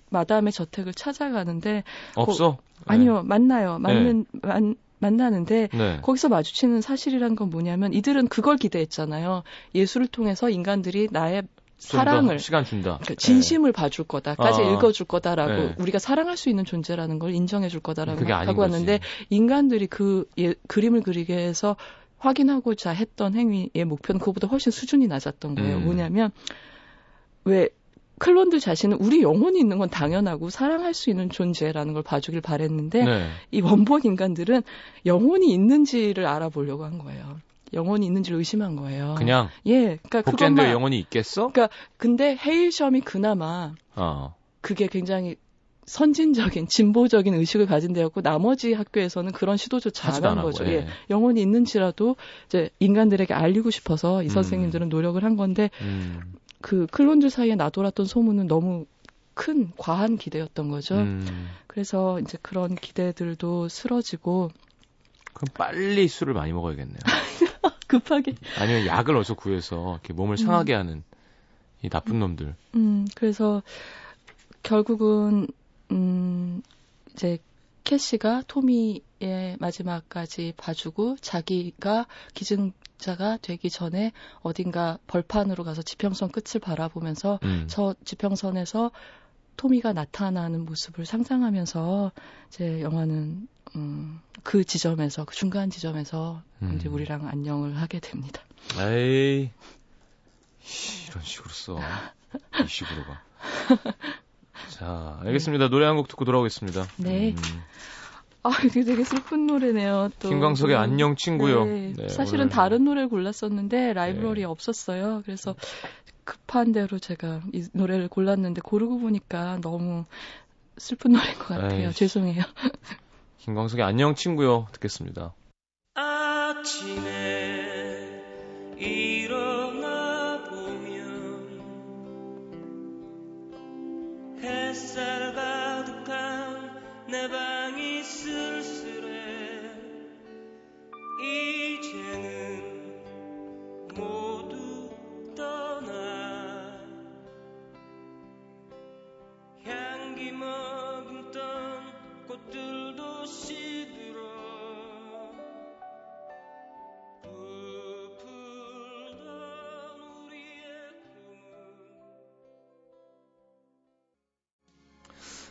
마담의 저택을 찾아가는데 없어? 거, 아니요 네. 만나요 맞는 네. 만 만나는데 네. 거기서 마주치는 사실이란 건 뭐냐면 이들은 그걸 기대했잖아요. 예술을 통해서 인간들이 나의 사랑을 시간 준다. 그러니까 진심을 네. 봐줄 거다까지 아, 읽어줄 거다라고 네. 우리가 사랑할 수 있는 존재라는 걸 인정해줄 거다라고 하고 왔는데 인간들이 그 예, 그림을 그리게 해서 확인하고자 했던 행위의 목표는 그보다 훨씬 수준이 낮았던 거예요. 음. 뭐냐면 왜 클론들 자신은 우리 영혼이 있는 건 당연하고 사랑할 수 있는 존재라는 걸 봐주길 바랬는데 네. 이 원본 인간들은 영혼이 있는지를 알아보려고 한 거예요. 영혼이 있는지를 의심한 거예요. 그냥 예, 그러니까 복제인데 영혼이 있겠어? 그러니까 근데 헤일섬이 그나마 어. 그게 굉장히 선진적인 진보적인 의식을 가진 데였고 나머지 학교에서는 그런 시도조차 안 한 거죠. 예. 예. 영혼이 있는지라도 이제 인간들에게 알리고 싶어서 이 음. 선생님들은 노력을 한 건데 음. 그 클론들 사이에 나돌았던 소문은 너무 큰 과한 기대였던 거죠. 음. 그래서 이제 그런 기대들도 쓰러지고 그럼 빨리 술을 많이 먹어야겠네요. 급하게. 아니면 약을 어서 구해서 이렇게 몸을 음. 상하게 하는 이 나쁜 놈들. 음, 그래서 결국은 음 이제 캐시가 토미의 마지막까지 봐주고 자기가 기증자가 되기 전에 어딘가 벌판으로 가서 지평선 끝을 바라보면서 음. 저 지평선에서 토미가 나타나는 모습을 상상하면서 이제 영화는 음, 그 지점에서 그 중간 지점에서 음. 이제 우리랑 안녕을 하게 됩니다. 에이 이런 식으로 써. 이 식으로 가. 자, 알겠습니다. 노래 한 곡 듣고 돌아오겠습니다. 네. 음. 아, 이게 되게 슬픈 노래네요. 또. 김광석의 음. 안녕 친구요. 네, 네, 사실은 오늘... 다른 노래를 골랐었는데 라이브러리에 네. 없었어요. 그래서 급한 대로 제가 이 노래를 골랐는데 고르고 보니까 너무 슬픈 노래인 것 같아요. 에이. 죄송해요. 김광석의 안녕 친구요 듣겠습니다. 아침에 일 햇살 가득한 내 방이 쓸쓸해. 이제는 모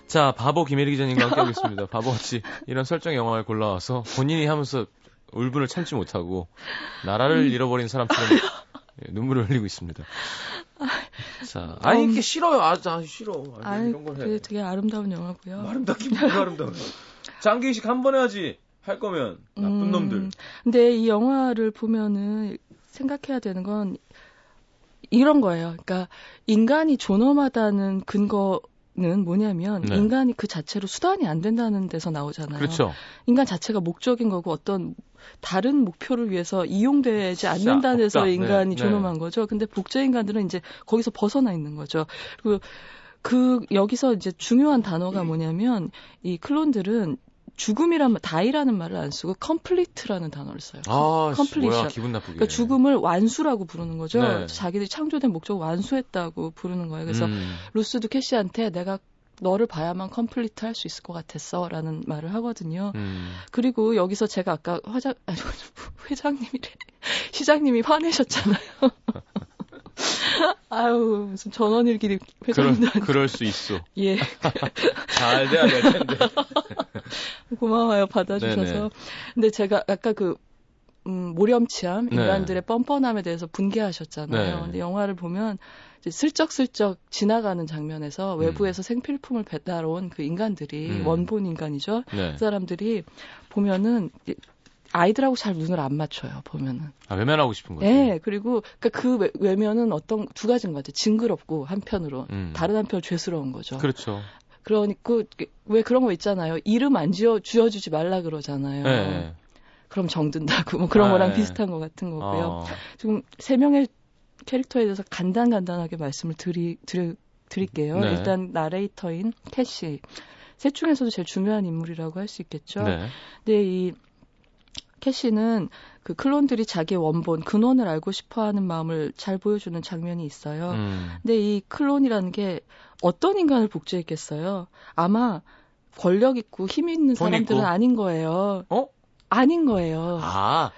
자, 바보 김혜리 기자님과 함께하고 있습니다. 바보같이 이런 설정 영화를 골라와서 본인이 하면서 울분을 참지 못하고 나라를 음. 잃어버린 사람처럼 예, 눈물을 흘리고 있습니다. 자, 아니 이게 싫어요. 아, 아 싫어. 아니, 이런 걸 해. 되게, 되게 아름다운 영화고요. 아름답긴 뭐가 아름다워. 장기식 한 번 해야지. 할 거면 나쁜 음, 놈들. 근데 이 영화를 보면은 생각해야 되는 건 이런 거예요. 그러니까 인간이 존엄하다는 근거 는 뭐냐면 네. 인간이 그 자체로 수단이 안 된다는 데서 나오잖아요. 그렇죠. 인간 자체가 목적인 거고 어떤 다른 목표를 위해서 이용되지 않는다는 데서 네. 인간이 네. 존엄한 거죠. 근데 복제 인간들은 이제 거기서 벗어나 있는 거죠. 그리고 그 여기서 이제 중요한 단어가 뭐냐면 이 클론들은 죽음이라는 die라는 말을 안 쓰고 complete라는 단어를 써요. 아, completion. 기분 나쁘게. 그러니까 죽음을 완수라고 부르는 거죠. 네. 자기들이 창조된 목적을 완수했다고 부르는 거예요. 그래서 음. 루스도 캐시한테 내가 너를 봐야만 complete 할 수 있을 것 같았어. 라는 말을 하거든요. 음. 그리고 여기서 제가 아까 화장, 아니, 회장님이래. 시장님이 화내셨잖아요. 아유, 무슨 전원일기 회장님들. 그럴, 그럴 수 있어. 예. 잘 돼야 될 텐데. 고마워요, 받아주셔서. 네네. 근데 제가 아까 그, 음, 모렴치함, 네. 인간들의 네. 뻔뻔함에 대해서 분개하셨잖아요. 네. 근데 영화를 보면 이제 슬쩍슬쩍 지나가는 장면에서 음. 외부에서 생필품을 배달 온 그 인간들이 음. 원본 인간이죠. 네. 그 사람들이 보면은 아이들하고 잘 눈을 안 맞춰요 보면은. 아 외면하고 싶은 거죠. 네, 그리고 그러니까 그 외, 면은 어떤 두 가지인 것 같아요. 징그럽고 한편으로 음. 다른 한편 죄스러운 거죠. 그렇죠. 그러니까 왜 그런 거 있잖아요. 이름 안 지어 지어주지 말라 그러잖아요. 네. 그럼 정든다고 뭐 그런 아, 거랑 네. 비슷한 것 같은 거고요. 어. 지금 세 명의 캐릭터에 대해서 간단간단하게 말씀을 드리, 드리 드릴게요. 네. 일단 나레이터인 캐시. 셋 중에서도 제일 중요한 인물이라고 할 수 있겠죠. 네. 근데 이 캐시는 그 클론들이 자기의 원본 근원을 알고 싶어하는 마음을 잘 보여주는 장면이 있어요. 음. 근데 이 클론이라는 게 어떤 인간을 복제했겠어요? 아마 권력 있고 힘 있는 사람들은 있고. 아닌 거예요. 어? 아닌 거예요. 아.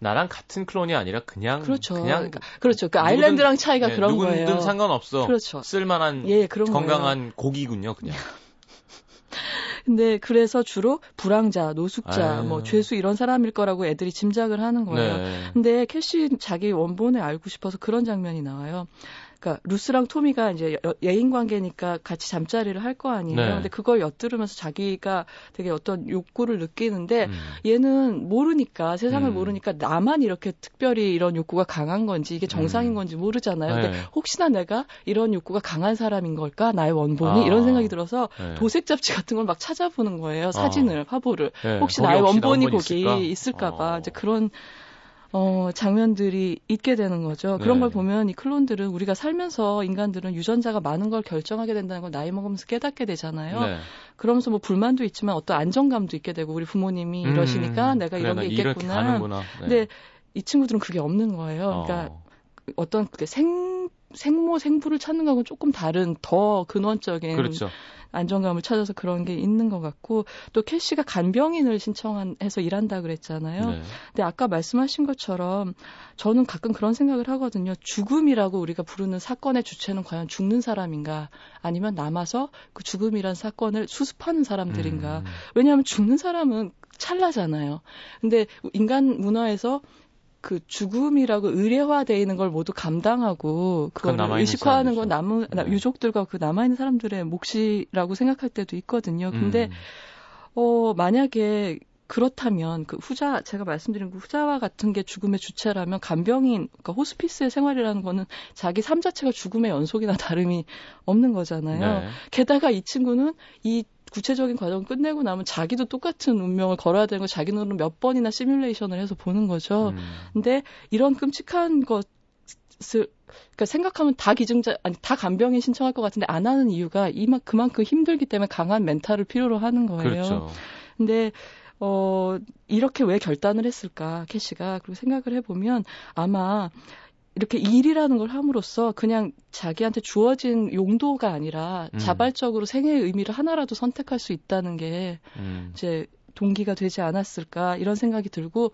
나랑 같은 클론이 아니라 그냥 그렇죠. 그냥 그러니까, 그렇죠. 그 아일랜드랑 차이가 네, 그런 누구든 거예요. 누구든 상관없어. 그렇죠. 쓸만한 예, 그런 건강한 거예요. 고기군요, 그냥. 근데 그래서 주로 부랑자, 노숙자, 아유. 뭐 죄수 이런 사람일 거라고 애들이 짐작을 하는 거예요. 네. 근데 캐시 자기 원본을 알고 싶어서 그런 장면이 나와요. 그러니까 루스랑 토미가 이제 예인 관계니까 같이 잠자리를 할 거 아니에요. 네. 근데 그걸 엿들으면서 자기가 되게 어떤 욕구를 느끼는데 음. 얘는 모르니까 세상을 음. 모르니까 나만 이렇게 특별히 이런 욕구가 강한 건지 이게 정상인 음. 건지 모르잖아요. 네. 근데 혹시나 내가 이런 욕구가 강한 사람인 걸까? 나의 원본이 아. 이런 생각이 들어서 네. 도색 잡지 같은 걸 막 찾아보는 거예요. 사진을, 아. 화보를. 네. 혹시 나의 원본이 거기 있을까 봐. 어. 이제 그런 어, 장면들이 있게 되는 거죠. 그런 네. 걸 보면 이 클론들은 우리가 살면서 인간들은 유전자가 많은 걸 결정하게 된다는 걸 나이 먹으면서 깨닫게 되잖아요. 네. 그러면서 뭐 불만도 있지만 어떤 안정감도 있게 되고 우리 부모님이 음, 이러시니까 내가 이런 그래, 게 있겠구나. 네. 근데 이 친구들은 그게 없는 거예요. 그러니까 어. 어떤 그 생, 생모, 생부를 찾는 거하고는 조금 다른 더 근원적인 그렇죠. 안정감을 찾아서 그런 게 있는 것 같고 또 캐시가 간병인을 신청해서 일한다 그랬잖아요. 네. 근데 아까 말씀하신 것처럼 저는 가끔 그런 생각을 하거든요. 죽음이라고 우리가 부르는 사건의 주체는 과연 죽는 사람인가 아니면 남아서 그 죽음이란 사건을 수습하는 사람들인가. 음. 왜냐하면 죽는 사람은 찰나잖아요. 근데 인간 문화에서 그 죽음이라고 의례화되어 있는 걸 모두 감당하고 그걸 의식화하는 건 남은 네. 유족들과 그 남아 있는 사람들의 몫이라고 생각할 때도 있거든요. 근데 음. 어 만약에 그렇다면 그 후자 제가 말씀드린 그 후자와 같은 게 죽음의 주체라면 간병인 그러니까 호스피스의 생활이라는 거는 자기 삶 자체가 죽음의 연속이나 다름이 없는 거잖아요. 네. 게다가 이 친구는 이 구체적인 과정을 끝내고 나면 자기도 똑같은 운명을 걸어야 되는 거 자기 눈으로 몇 번이나 시뮬레이션을 해서 보는 거죠. 음. 근데 이런 끔찍한 것을 그러니까 생각하면 다 기증자 아니 다 간병인 신청할 것 같은데 안 하는 이유가 이만 그만큼 힘들기 때문에 강한 멘탈을 필요로 하는 거예요. 그렇죠. 근데 어 이렇게 왜 결단을 했을까 캐시가 그리고 생각을 해보면 아마 이렇게 일이라는 걸 함으로써 그냥 자기한테 주어진 용도가 아니라 음. 자발적으로 생애의 의미를 하나라도 선택할 수 있다는 게 음. 이제 동기가 되지 않았을까 이런 생각이 들고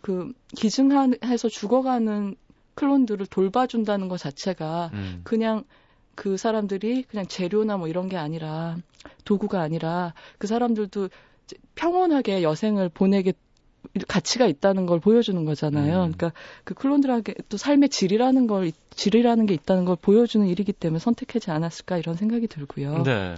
그 기증해서 죽어가는 클론들을 돌봐준다는 것 자체가 음. 그냥 그 사람들이 그냥 재료나 뭐 이런 게 아니라 도구가 아니라 그 사람들도 평온하게 여생을 보내게 가치가 있다는 걸 보여주는 거잖아요. 음. 그러니까 그 클론들에게 또 삶의 질이라는 걸 질이라는 게 있다는 걸 보여주는 일이기 때문에 선택하지 않았을까 이런 생각이 들고요. 네.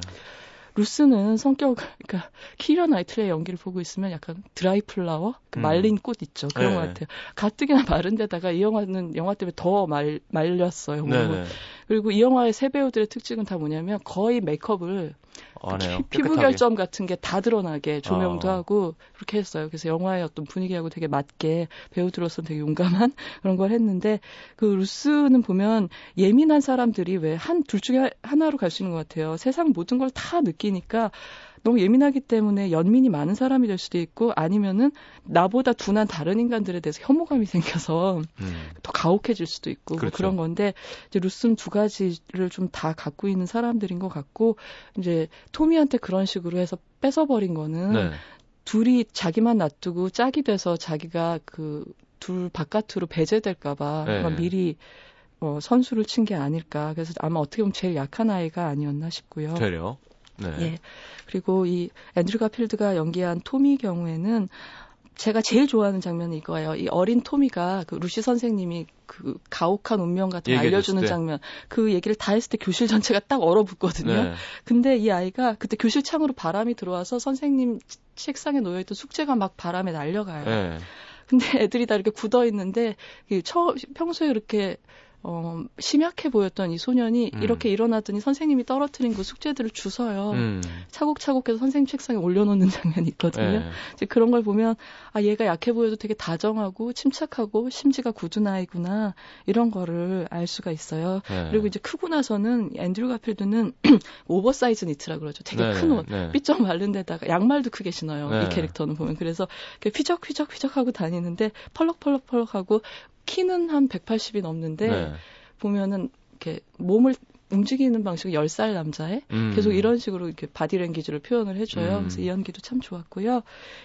루스는 성격, 그러니까 키라 나이틀의 연기를 보고 있으면 약간 드라이 플라워, 그 음. 말린 꽃 있죠. 그런 네. 것 같아요. 가뜩이나 마른 데다가 이 영화는 영화 때문에 더 말, 말렸어요. 네. 그리고 이 영화의 새 배우들의 특징은 다 뭐냐면 거의 메이크업을 아, 피부 결점 같은 게 다 드러나게 조명도 아. 하고 그렇게 했어요. 그래서 영화의 어떤 분위기하고 되게 맞게 배우들로서는 되게 용감한 그런 걸 했는데 그 루스는 보면 예민한 사람들이 왜 한 둘 중에 하나로 갈 수 있는 것 같아요. 세상 모든 걸 다 느끼니까 너무 예민하기 때문에 연민이 많은 사람이 될 수도 있고 아니면은 나보다 둔한 다른 인간들에 대해서 혐오감이 생겨서 음. 더 가혹해질 수도 있고 뭐 그렇죠. 뭐 그런 건데 이제 루스는 두 가지를 좀 다 갖고 있는 사람들인 것 같고 이제 토미한테 그런 식으로 해서 뺏어버린 거는 네. 둘이 자기만 놔두고 짝이 돼서 자기가 그 둘 바깥으로 배제될까봐 네. 미리 어, 선수를 친 게 아닐까. 그래서 아마 어떻게 보면 제일 약한 아이가 아니었나 싶고요. 되려 네. 예. 그리고 이 앤드류 가필드가 연기한 토미 경우에는 제가 제일 좋아하는 장면은 이거예요. 이 어린 토미가 그 루시 선생님이 그 가혹한 운명 같은 거 알려주는 장면, 그 얘기를 다 했을 때 교실 전체가 딱 얼어붙거든요. 네. 근데 이 아이가 그때 교실 창으로 바람이 들어와서 선생님 책상에 놓여있던 숙제가 막 바람에 날려가요. 네. 근데 애들이 다 이렇게 굳어 있는데 처, 평소에 이렇게 어, 심약해 보였던 이 소년이 음. 이렇게 일어나더니 선생님이 떨어뜨린 그 숙제들을 주서요. 음. 차곡차곡 해서 선생님 책상에 올려놓는 장면이 있거든요. 네. 이제 그런 걸 보면, 아, 얘가 약해 보여도 되게 다정하고 침착하고 심지가 굳은 아이구나. 이런 거를 알 수가 있어요. 네. 그리고 이제 크고 나서는 앤드류 가필드는 오버사이즈 니트라 그러죠. 되게 네. 큰 옷. 네. 삐쩍 마른 데다가 양말도 크게 신어요. 이 네. 캐릭터는 보면. 그래서 휘적휘적휘적 하고 다니는데 펄럭펄럭펄럭 하고 키는 한 180이 넘는데 네. 보면은 이렇게 몸을 움직이는 방식이 10살 남자애 음. 계속 이런 식으로 이렇게 바디랭귀지를 표현을 해줘요. 음. 그래서 이 연기도 참 좋았고요.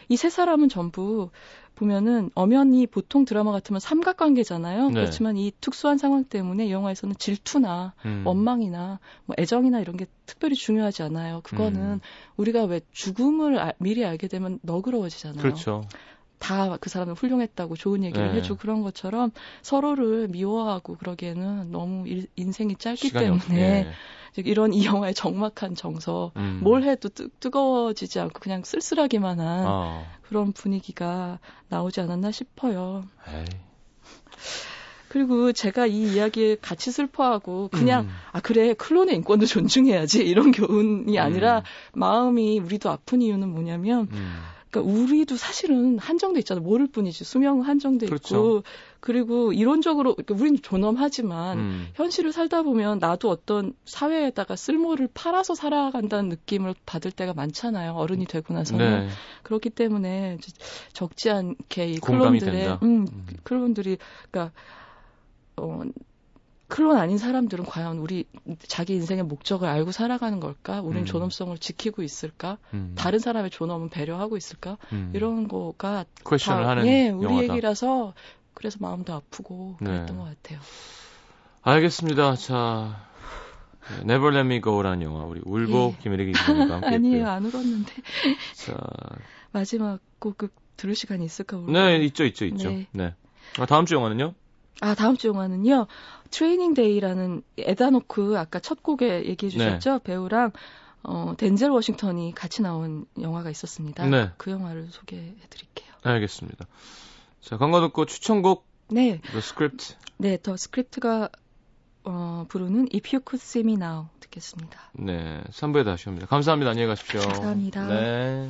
이 세 사람은 전부 보면은 엄연히 보통 드라마 같으면 삼각관계잖아요. 네. 그렇지만 이 특수한 상황 때문에 이 영화에서는 질투나 음. 원망이나 뭐 애정이나 이런 게 특별히 중요하지 않아요. 그거는 음. 우리가 왜 죽음을 아, 미리 알게 되면 너그러워지잖아요. 그렇죠. 다 그 사람을 훌륭했다고 좋은 얘기를 네. 해주고 그런 것처럼 서로를 미워하고 그러기에는 너무 일, 인생이 짧기 때문에 네. 이런 이 영화의 정막한 정서 음. 뭘 해도 뜨, 뜨거워지지 않고 그냥 쓸쓸하기만 한 어. 그런 분위기가 나오지 않았나 싶어요. 에이. 그리고 제가 이 이야기에 같이 슬퍼하고 그냥 음. 아 그래 클론의 인권도 존중해야지 이런 교훈이 아니라 음. 마음이 우리도 아픈 이유는 뭐냐면 음. 그러니까 우리도 사실은 한정돼 있잖아요. 모를 뿐이지 수명은 한정돼 그렇죠. 있고 그리고 이론적으로 그러니까 우리는 존엄하지만 음. 현실을 살다 보면 나도 어떤 사회에다가 쓸모를 팔아서 살아간다는 느낌을 받을 때가 많잖아요. 어른이 되고 나서는 네. 그렇기 때문에 적지 않게 이 클론들의 음, 음. 클론들이 그러니까 어 클론 아닌 사람들은 과연 우리 자기 인생의 목적을 알고 살아가는 걸까? 우리는 음. 존엄성을 지키고 있을까? 음. 다른 사람의 존엄은 배려하고 있을까? 음. 이런 거가 퀘션을 하는 예, 우리 영화다. 얘기라서 그래서 마음도 아프고 네. 그랬던 네. 것 같아요. 알겠습니다. 자, Never Let Me Go라는 영화 우리 울보 예. 김혜리 기자님과 함께 아니에요, 안 울었는데. 자, 마지막 곡 들을 시간이 있을까 모르겠 네, 있죠, 있죠, 있죠. 네. 네. 아, 다음 주 영화는요? 아, 다음 주 영화는요. Training Day라는 에단 호크 아까 첫 곡에 얘기해 주셨죠? 네. 배우랑 어, 덴젤 워싱턴이 같이 나온 영화가 있었습니다. 네. 그 영화를 소개해 드릴게요. 알겠습니다. 자, 광고 듣고 추천곡 네. The Script. 네, 더 스크립트가 어, 부르는 If You Could See Me Now 듣겠습니다. 네, 3부에 다시 옵니다. 감사합니다. 안녕히 가십시오. 감사합니다. 네.